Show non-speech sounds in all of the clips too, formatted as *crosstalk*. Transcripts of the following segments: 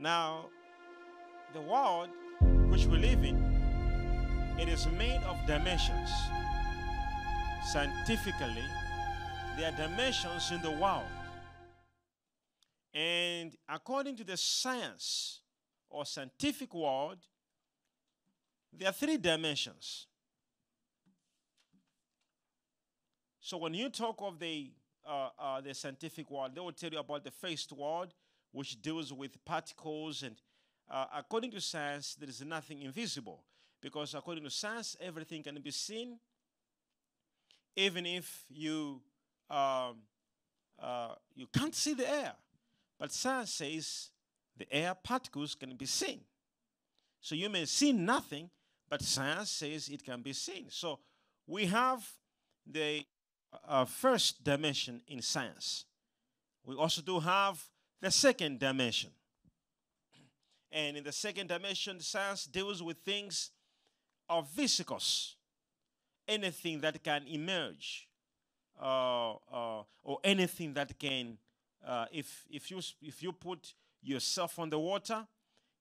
Now, the world which we live in, it is made of dimensions. Scientifically, there are dimensions in the world. And according to the science or scientific world, there are three dimensions. So when you talk of the uh, uh, the scientific world, they will tell you about the first world, which deals with particles. And uh, according to science, there is nothing invisible, because according to science, everything can be seen, even if you um, uh, you can't see the air. But science says the air particles can be seen. So you may see nothing, but science says it can be seen. So we have the uh, first dimension in science. We also do have the second dimension. And in the second dimension, science deals with things of viscous, anything that can emerge, uh, uh, or anything that can, uh, if, if, you, if you put yourself on the water,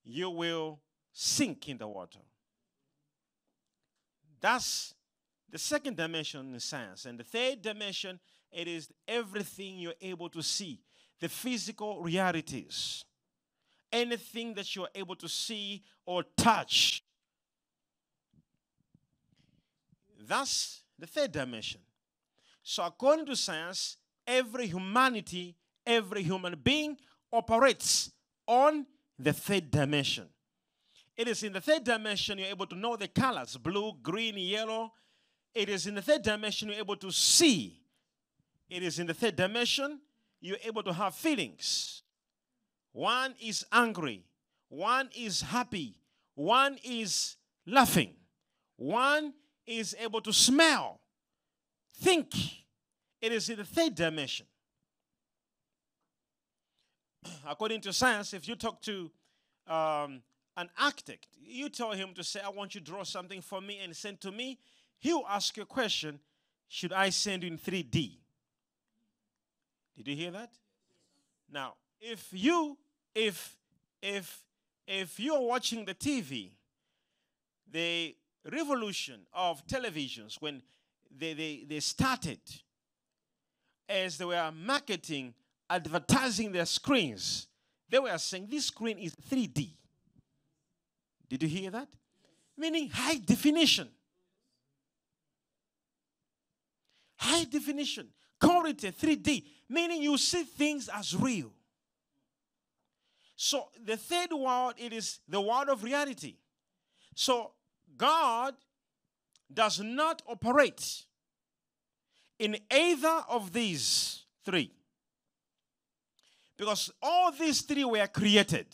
you will sink in the water. That's the second dimension in science. And the third dimension, it is everything you're able to see, the physical realities. Anything that you're able to see or touch. That's the third dimension. So, according to science, every humanity, every human being operates on the third dimension. It is in the third dimension you're able to know the colors blue, green, yellow. It is in the third dimension you're able to see. It is in the third dimension you're able to have feelings. One is angry, one is happy, one is laughing, one is able to smell, think. It is in the third dimension. *clears throat* According to science, if you talk to um, an architect, you tell him to say, I want you to draw something for me and send to me, he'll ask you a question Should I send you in 3D? Did you hear that? Now, if you, if, if, if you're watching the TV, the revolution of televisions, when they, they, they started, as they were marketing, advertising their screens, they were saying this screen is 3D. Did you hear that? Meaning high definition. High definition. Quality 3D. Meaning you see things as real. So the third world, it is the world of reality. So God does not operate in either of these three. Because all these three were created.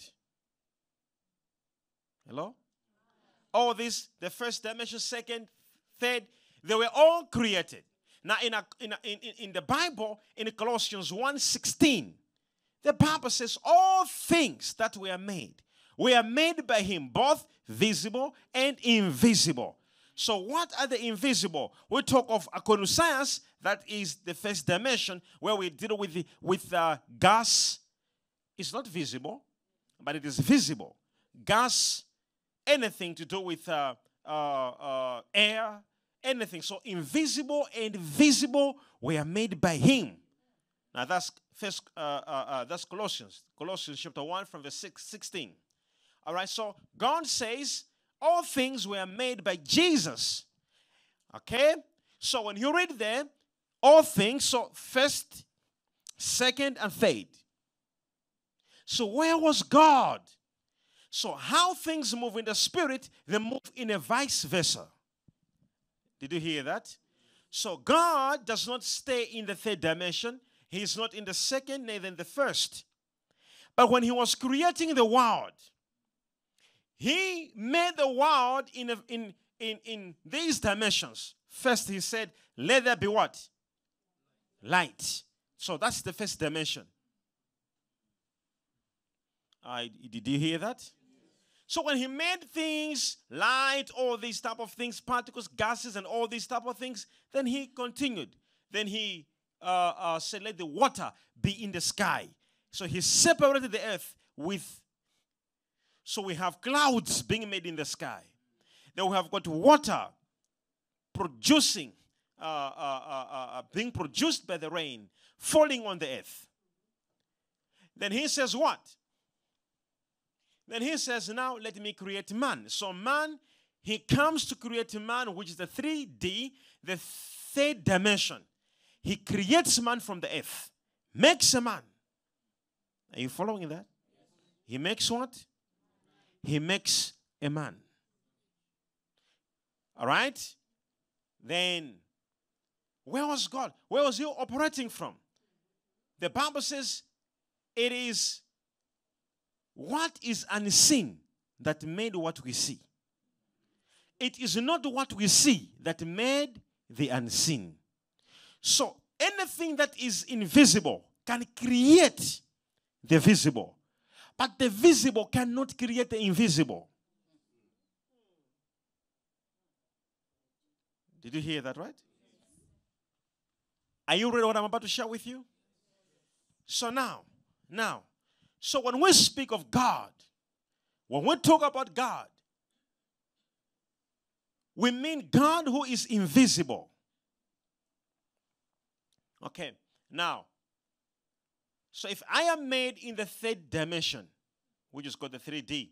Hello? All these, the first dimension, second, third, they were all created. Now, in, a, in, a, in, in the Bible, in Colossians 1.16, the Bible says all things that were made were made by him, both visible and invisible. So, what are the invisible? We talk of according to science, that is the first dimension where we deal with the, with uh, gas. It's not visible, but it is visible. Gas anything to do with uh, uh, uh, air, anything. So invisible and visible were made by Him. Now that's first. Uh, uh, uh, that's Colossians. Colossians chapter one from verse 6, 16. All right. So God says all things were made by Jesus. Okay. So when you read there, all things. So first, second, and third. So where was God? So, how things move in the spirit, they move in a vice versa. Did you hear that? So, God does not stay in the third dimension, He is not in the second, neither in the first. But when He was creating the world, He made the world in, a, in, in, in these dimensions. First, He said, Let there be what? Light. So, that's the first dimension. Uh, did you hear that? So when he made things, light, all these type of things, particles, gases, and all these type of things, then he continued. Then he uh, uh, said, "Let the water be in the sky." So he separated the earth with So we have clouds being made in the sky. Then we have got water producing, uh, uh, uh, uh, being produced by the rain, falling on the earth. Then he says, What? Then he says, Now let me create man. So, man, he comes to create man, which is the 3D, the third dimension. He creates man from the earth, makes a man. Are you following that? He makes what? He makes a man. All right? Then, where was God? Where was He operating from? The Bible says it is what is unseen that made what we see. It is not what we see that made the unseen. So, anything that is invisible can create the visible, but the visible cannot create the invisible. Did you hear that right? Are you ready what I'm about to share with you? So now, now, so when we speak of God, when we talk about God, we mean God who is invisible. Okay, now, so if I am made in the third dimension, which is called the 3D,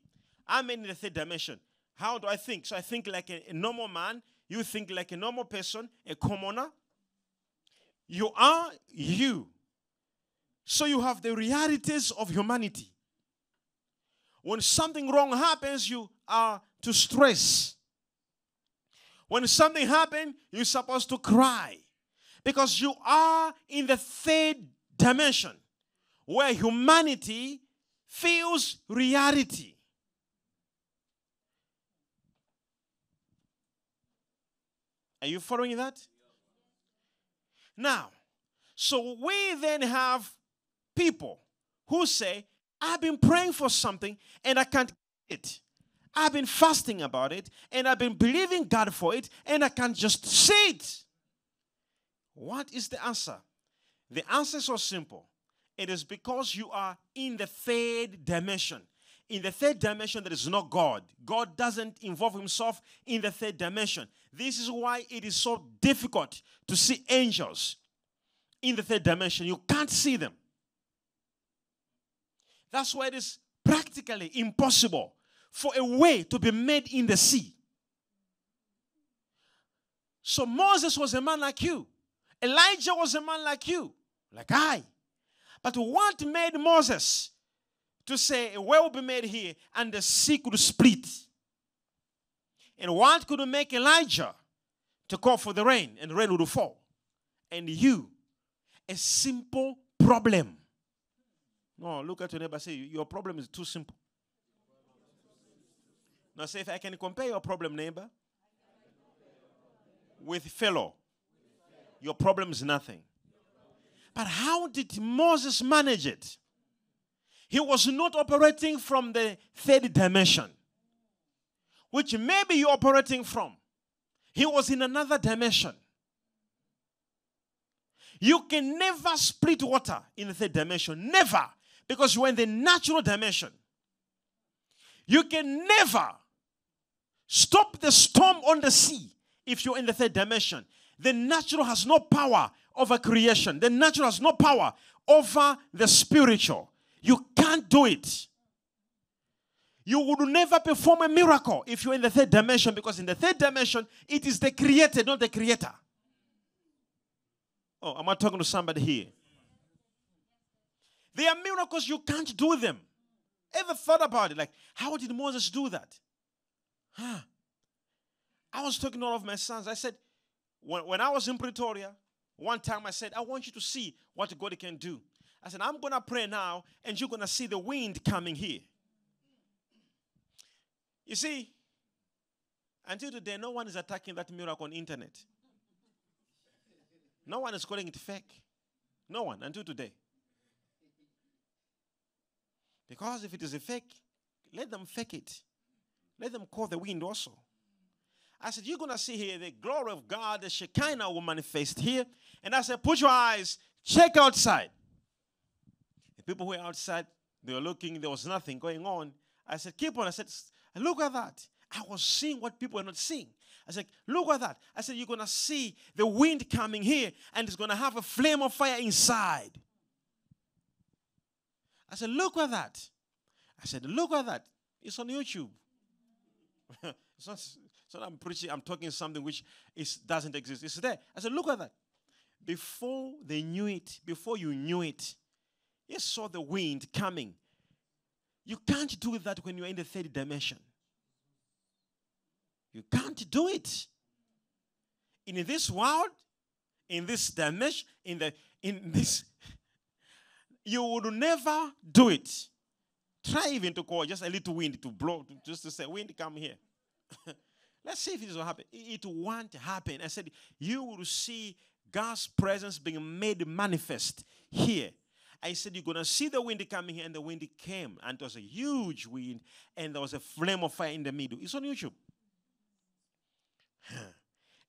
I'm in the third dimension. How do I think? So I think like a, a normal man, you think like a normal person, a commoner. You are you. So you have the realities of humanity. When something wrong happens, you are to stress. When something happens, you're supposed to cry because you are in the third dimension where humanity feels reality. Are you following that? Now, so we then have people who say, I've been praying for something and I can't get it. I've been fasting about it and I've been believing God for it and I can't just see it. What is the answer? The answer is so simple. It is because you are in the third dimension. In the third dimension, there is not God. God doesn't involve himself in the third dimension. This is why it is so difficult to see angels in the third dimension. You can't see them. That's why it is practically impossible for a way to be made in the sea. So Moses was a man like you. Elijah was a man like you, like I. But what made Moses to say a way will be made here and the sea could split? And what could make Elijah to call for the rain and the rain would fall? And you, a simple problem. No, look at your neighbor say, Your problem is too simple. Now say, if I can compare your problem, neighbor, with fellow, your problem is nothing. But how did Moses manage it? He was not operating from the third dimension, which maybe you're operating from. He was in another dimension. You can never split water in the third dimension. Never. Because you're in the natural dimension. You can never stop the storm on the sea if you're in the third dimension. The natural has no power over creation, the natural has no power over the spiritual. You can't do it. You would never perform a miracle if you're in the third dimension because in the third dimension, it is the created, not the creator. Oh, am I talking to somebody here? There are miracles you can't do them. Ever thought about it? Like, how did Moses do that? Huh. I was talking to all of my sons. I said, when, when I was in Pretoria, one time I said, I want you to see what God can do. I said, I'm going to pray now, and you're going to see the wind coming here. You see, until today, no one is attacking that miracle on internet. No one is calling it fake. No one until today. Because if it is a fake, let them fake it. Let them call the wind also. I said, You're going to see here the glory of God, the Shekinah will manifest here. And I said, Put your eyes, check outside. The people who were outside, they were looking, there was nothing going on. I said, keep on. I said, look at that. I was seeing what people were not seeing. I said, look at that. I said, you're going to see the wind coming here and it's going to have a flame of fire inside. I said, look at that. I said, look at that. It's on YouTube. *laughs* it's, not, it's not I'm preaching, I'm talking something which is, doesn't exist. It's there. I said, look at that. Before they knew it, before you knew it, you saw the wind coming. You can't do that when you're in the third dimension. You can't do it. In this world, in this dimension, in the in this, you would never do it. Try even to call just a little wind to blow, just to say, wind, come here. *laughs* Let's see if this will happen. It won't happen. I said, you will see God's presence being made manifest here. I said, You're going to see the wind coming here, and the wind came, and it was a huge wind, and there was a flame of fire in the middle. It's on YouTube.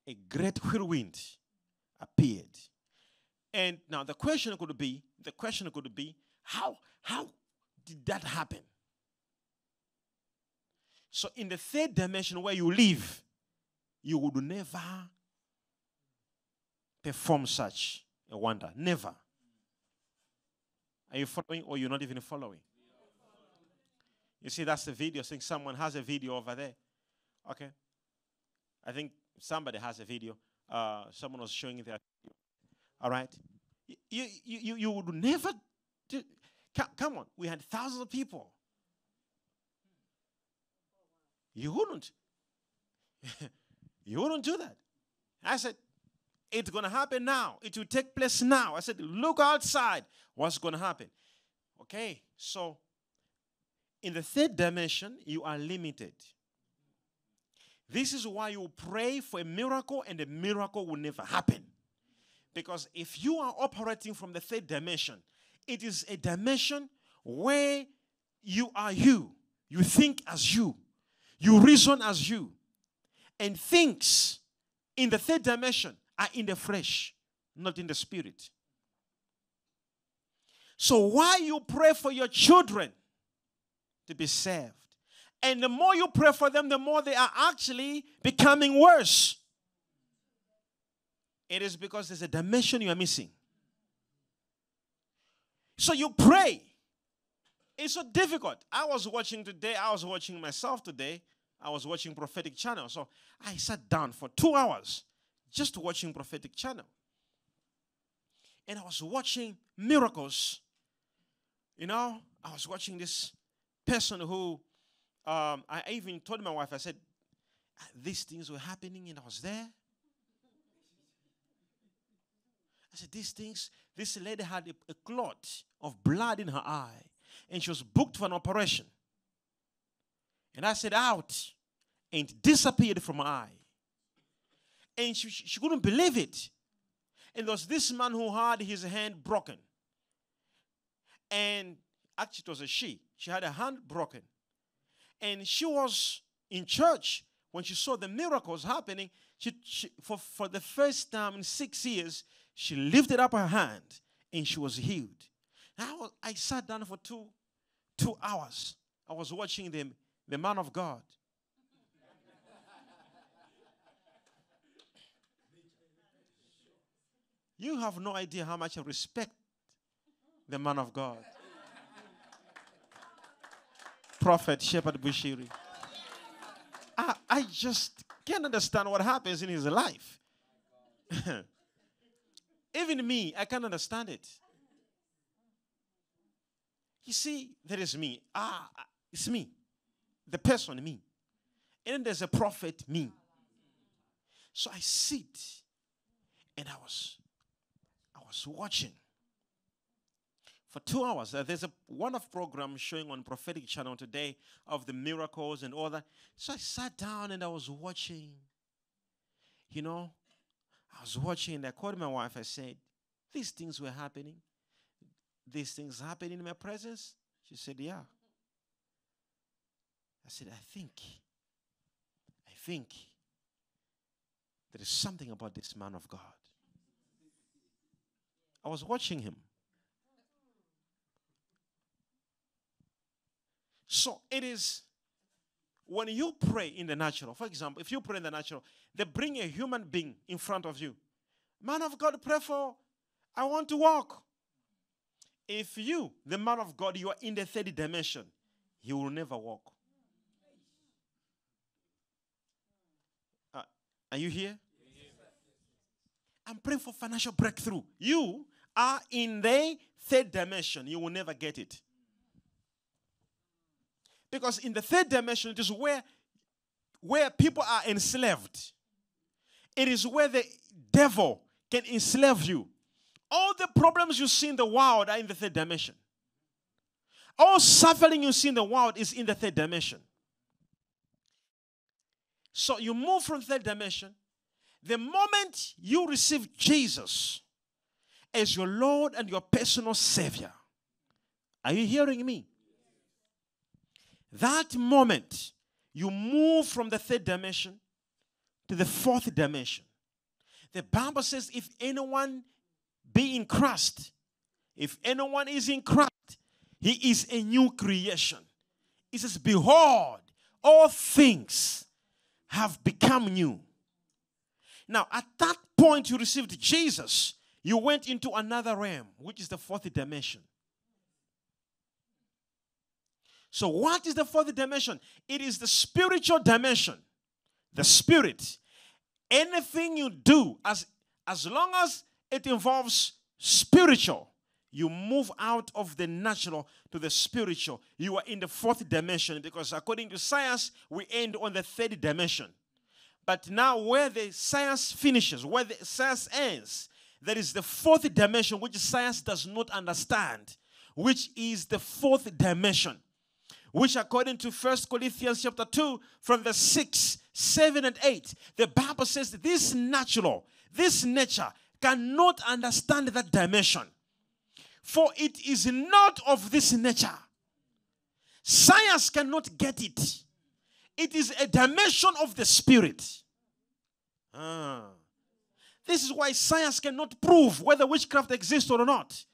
a great whirlwind appeared. And now the question could be, the question could be, how, how did that happen? So in the third dimension where you live, you would never perform such a wonder. Never. Are you following or you're not even following? You see, that's the video. I think someone has a video over there. Okay. I think somebody has a video. Uh, someone was showing their. All right. You, you, you, would never do, come on. We had thousands of people. You wouldn't. *laughs* you wouldn't do that. I said, it's going to happen now. It will take place now. I said, look outside. What's going to happen? Okay, so in the third dimension, you are limited. This is why you pray for a miracle and the miracle will never happen. Because if you are operating from the third dimension, it is a dimension where you are you. You think as you. You reason as you. And things in the third dimension are in the flesh, not in the spirit. So, why you pray for your children to be saved? And the more you pray for them, the more they are actually becoming worse. It is because there's a dimension you are missing. So you pray. It's so difficult. I was watching today, I was watching myself today. I was watching prophetic channel. So I sat down for two hours just watching prophetic channel. And I was watching miracles. You know, I was watching this person who um, I even told my wife, I said, ah, these things were happening and I was there. I said, these things, this lady had a, a clot of blood in her eye and she was booked for an operation. And I said, out, and disappeared from her eye. And she, she couldn't believe it. And there was this man who had his hand broken. And actually, it was a she. She had a hand broken. And she was in church when she saw the miracles happening. She, she, for, for the first time in six years, she lifted up her hand and she was healed. I, was, I sat down for two, two hours. I was watching the, the man of God. you have no idea how much I respect the man of God. Prophet Shepherd Bushiri. I, I just can't understand what happens in his life. *laughs* Even me, I can't understand it. You see, there is me. Ah, it's me. The person, me. And there's a prophet, me. So I sit and I was I was watching for two hours. Uh, there's a one-off program showing on prophetic channel today of the miracles and all that. So I sat down and I was watching. You know, I was watching and I called my wife. I said, "These things were happening. These things happening in my presence." She said, "Yeah." I said, "I think, I think there is something about this man of God." I was watching him. So it is when you pray in the natural, for example, if you pray in the natural, they bring a human being in front of you. Man of God, pray for, I want to walk. If you, the man of God, you are in the third dimension, you will never walk. Uh, are you here? I'm praying for financial breakthrough. You are in the third dimension, you will never get it. Because in the third dimension, it is where, where people are enslaved. It is where the devil can enslave you. All the problems you see in the world are in the third dimension. All suffering you see in the world is in the third dimension. So you move from third dimension. The moment you receive Jesus as your Lord and your personal Savior, are you hearing me? That moment, you move from the third dimension to the fourth dimension. The Bible says, if anyone be in Christ, if anyone is in Christ, he is a new creation. It says, Behold, all things have become new. Now, at that point, you received Jesus, you went into another realm, which is the fourth dimension. So, what is the fourth dimension? It is the spiritual dimension. The spirit. Anything you do, as, as long as it involves spiritual, you move out of the natural to the spiritual. You are in the fourth dimension because, according to science, we end on the third dimension. But now, where the science finishes, where the science ends, there is the fourth dimension which science does not understand, which is the fourth dimension which according to First Corinthians chapter 2, from the 6, 7, and 8, the Bible says this natural, this nature cannot understand that dimension. For it is not of this nature. Science cannot get it. It is a dimension of the spirit. Ah. This is why science cannot prove whether witchcraft exists or not.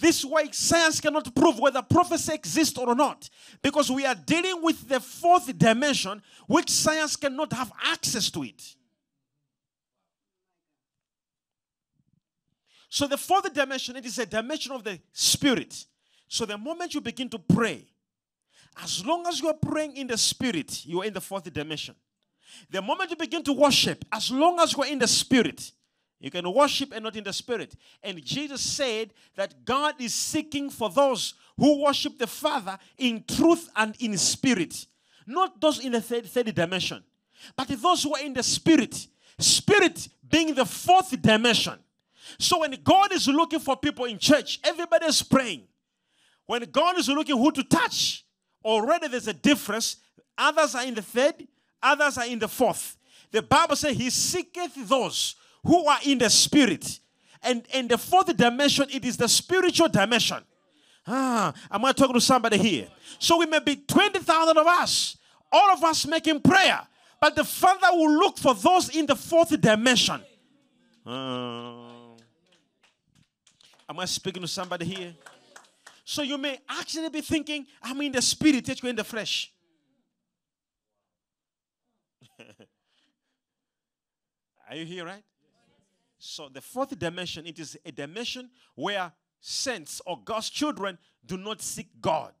This way, science cannot prove whether prophecy exists or not because we are dealing with the fourth dimension, which science cannot have access to it. So, the fourth dimension, it is a dimension of the spirit. So, the moment you begin to pray, as long as you are praying in the spirit, you are in the fourth dimension. The moment you begin to worship, as long as you are in the spirit, you can worship and not in the spirit. And Jesus said that God is seeking for those who worship the Father in truth and in spirit. Not those in the third, third dimension, but those who are in the spirit. Spirit being the fourth dimension. So when God is looking for people in church, everybody is praying. When God is looking who to touch, already there's a difference. Others are in the third, others are in the fourth. The Bible says he seeketh those who are in the spirit. And in the fourth dimension, it is the spiritual dimension. Ah, am I talking to somebody here? So we may be 20,000 of us, all of us making prayer, but the Father will look for those in the fourth dimension. Uh, am I speaking to somebody here? So you may actually be thinking, I'm in the spirit, yet you're in the flesh. *laughs* Are you here, right? So the fourth dimension, it is a dimension where saints or God's children do not seek God.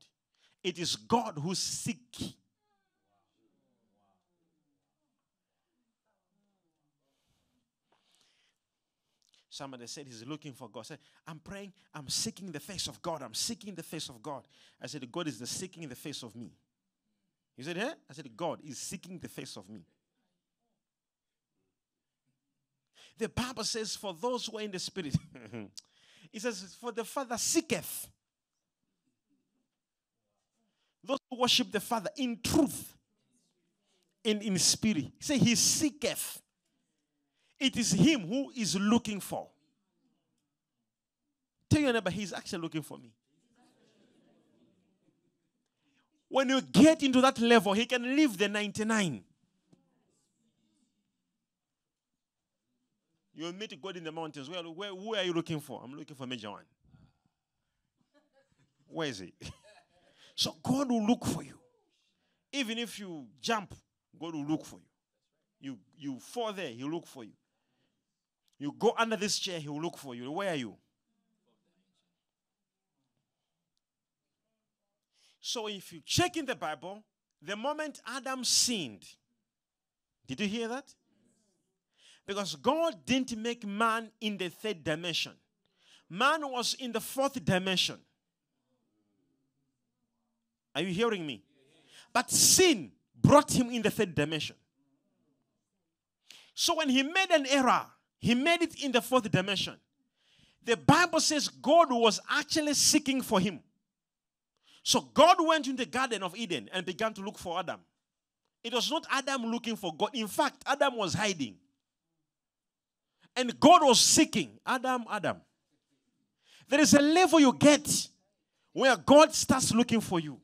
It is God who seek. Somebody said he's looking for God. I said, I'm praying, I'm seeking the face of God. I'm seeking the face of God. I said, God is the seeking the face of me. He said, eh? I said, God is seeking the face of me. The Bible says, for those who are in the spirit, *laughs* it says, for the Father seeketh. Those who worship the Father in truth, and in spirit. Say, He seeketh. It is Him who is looking for. Tell your neighbor, He's actually looking for me. When you get into that level, He can leave the 99 You'll meet God in the mountains. Where, where, who are you looking for? I'm looking for Major One. Where is he? *laughs* so God will look for you. Even if you jump, God will look for you. You you fall there, he'll look for you. You go under this chair, he will look for you. Where are you? So if you check in the Bible, the moment Adam sinned, did you hear that? Because God didn't make man in the third dimension. Man was in the fourth dimension. Are you hearing me? But sin brought him in the third dimension. So when he made an error, he made it in the fourth dimension. The Bible says God was actually seeking for him. So God went in the Garden of Eden and began to look for Adam. It was not Adam looking for God. In fact, Adam was hiding. And God was seeking Adam, Adam. There is a level you get where God starts looking for you.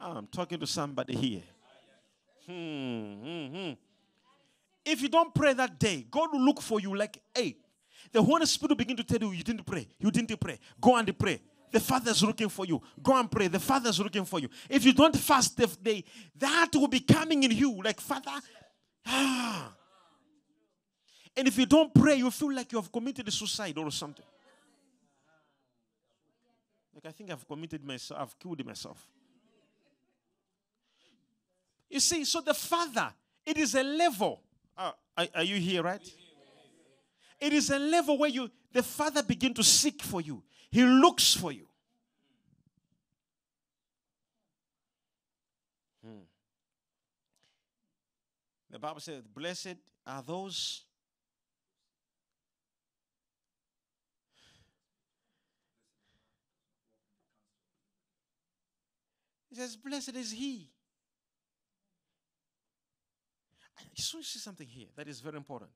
Oh, I'm talking to somebody here. Hmm, hmm, hmm. If you don't pray that day, God will look for you like, hey, the Holy Spirit will begin to tell you, you didn't pray. You didn't pray. Go and pray. The Father's looking for you. Go and pray. The Father's looking for you. If you don't fast, the, day, that will be coming in you. Like, Father, ah. And if you don't pray, you feel like you have committed suicide or something. Like, I think I've committed myself, I've killed myself. You see, so the Father, it is a level. Uh, are, are you here, right? It is a level where you, the Father, begin to seek for you. He looks for you. Hmm. The Bible says, Blessed are those He says, Blessed is he. I just want to see something here that is very important.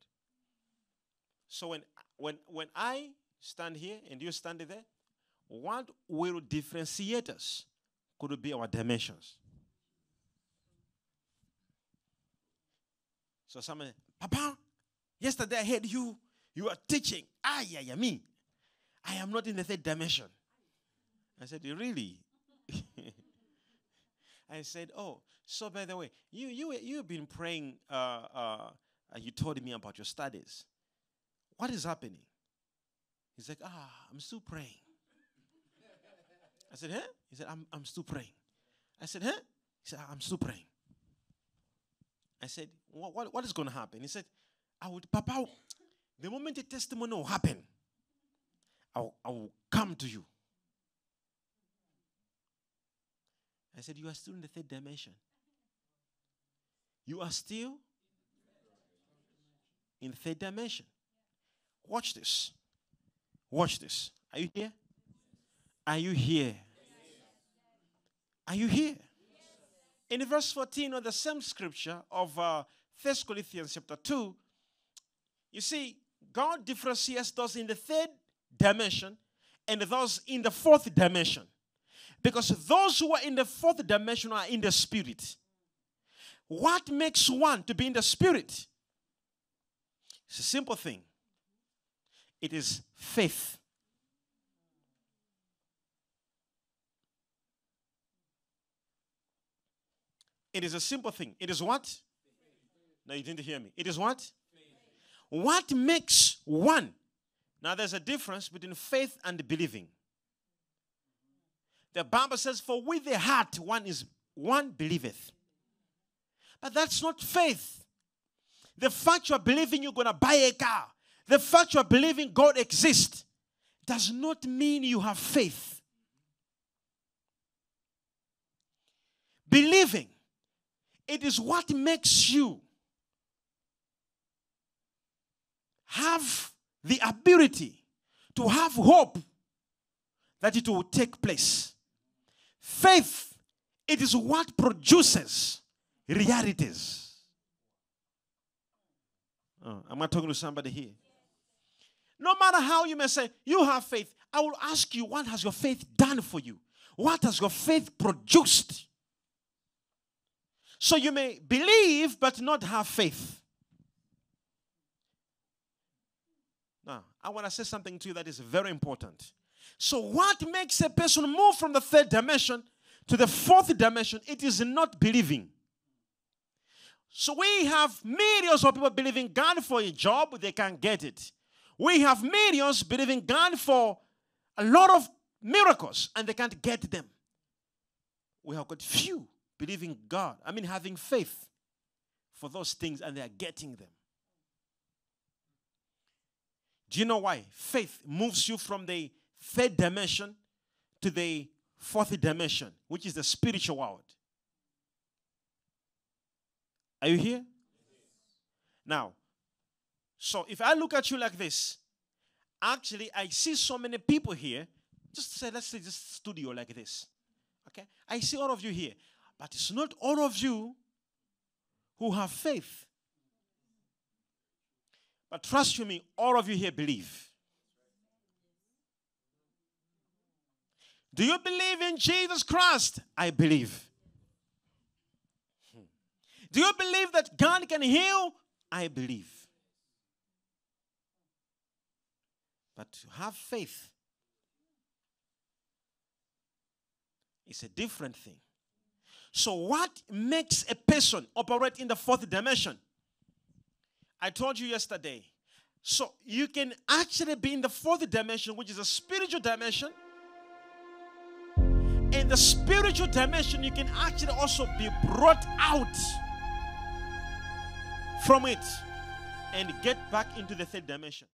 So when when when I stand here and you stand there, what will differentiate us could be our dimensions. So someone, Papa, yesterday I heard you, you are teaching. Ah, yeah, yeah, me. I am not in the third dimension. I said, Really? I said, Oh, so by the way, you you you've been praying, uh, uh, you told me about your studies. What is happening? He's like, ah, I'm still praying. I said, huh? He said, I'm, I'm still praying. I said, huh? He said, I'm still praying. I said, what, what, what is going to happen? He said, I would, Papa, the moment the testimony will happen, I'll, I will come to you. I said, You are still in the third dimension. You are still in the third dimension. Watch this. Watch this. Are you here? Are you here? Are you here? In verse 14 of the same scripture of uh, 1 Corinthians chapter 2, you see, God differentiates those in the third dimension and those in the fourth dimension. Because those who are in the fourth dimension are in the spirit. What makes one to be in the spirit? It's a simple thing it is faith. It is a simple thing. It is what? No, you didn't hear me. It is what? What makes one? Now, there's a difference between faith and believing. The Bible says, For with the heart one is one believeth. But that's not faith. The fact you're believing you're gonna buy a car, the fact you're believing God exists, does not mean you have faith. Believing, it is what makes you have the ability to have hope that it will take place. Faith, it is what produces realities. Oh, am I talking to somebody here? No matter how you may say, you have faith, I will ask you, what has your faith done for you? What has your faith produced? So you may believe but not have faith. Now, I want to say something to you that is very important. So, what makes a person move from the third dimension to the fourth dimension, it is not believing. So we have millions of people believing God for a job, they can't get it. We have millions believing God for a lot of miracles and they can't get them. We have got few believing God, I mean, having faith for those things and they are getting them. Do you know why? Faith moves you from the third dimension to the fourth dimension, which is the spiritual world. Are you here? Now, so if I look at you like this, actually, I see so many people here. Just say, let's say this studio like this. Okay? I see all of you here. But it's not all of you who have faith. But trust you me, all of you here believe. Do you believe in Jesus Christ? I believe. Do you believe that God can heal? I believe. But to have faith is a different thing. So, what makes a person operate in the fourth dimension? I told you yesterday. So, you can actually be in the fourth dimension, which is a spiritual dimension. In the spiritual dimension, you can actually also be brought out from it and get back into the third dimension.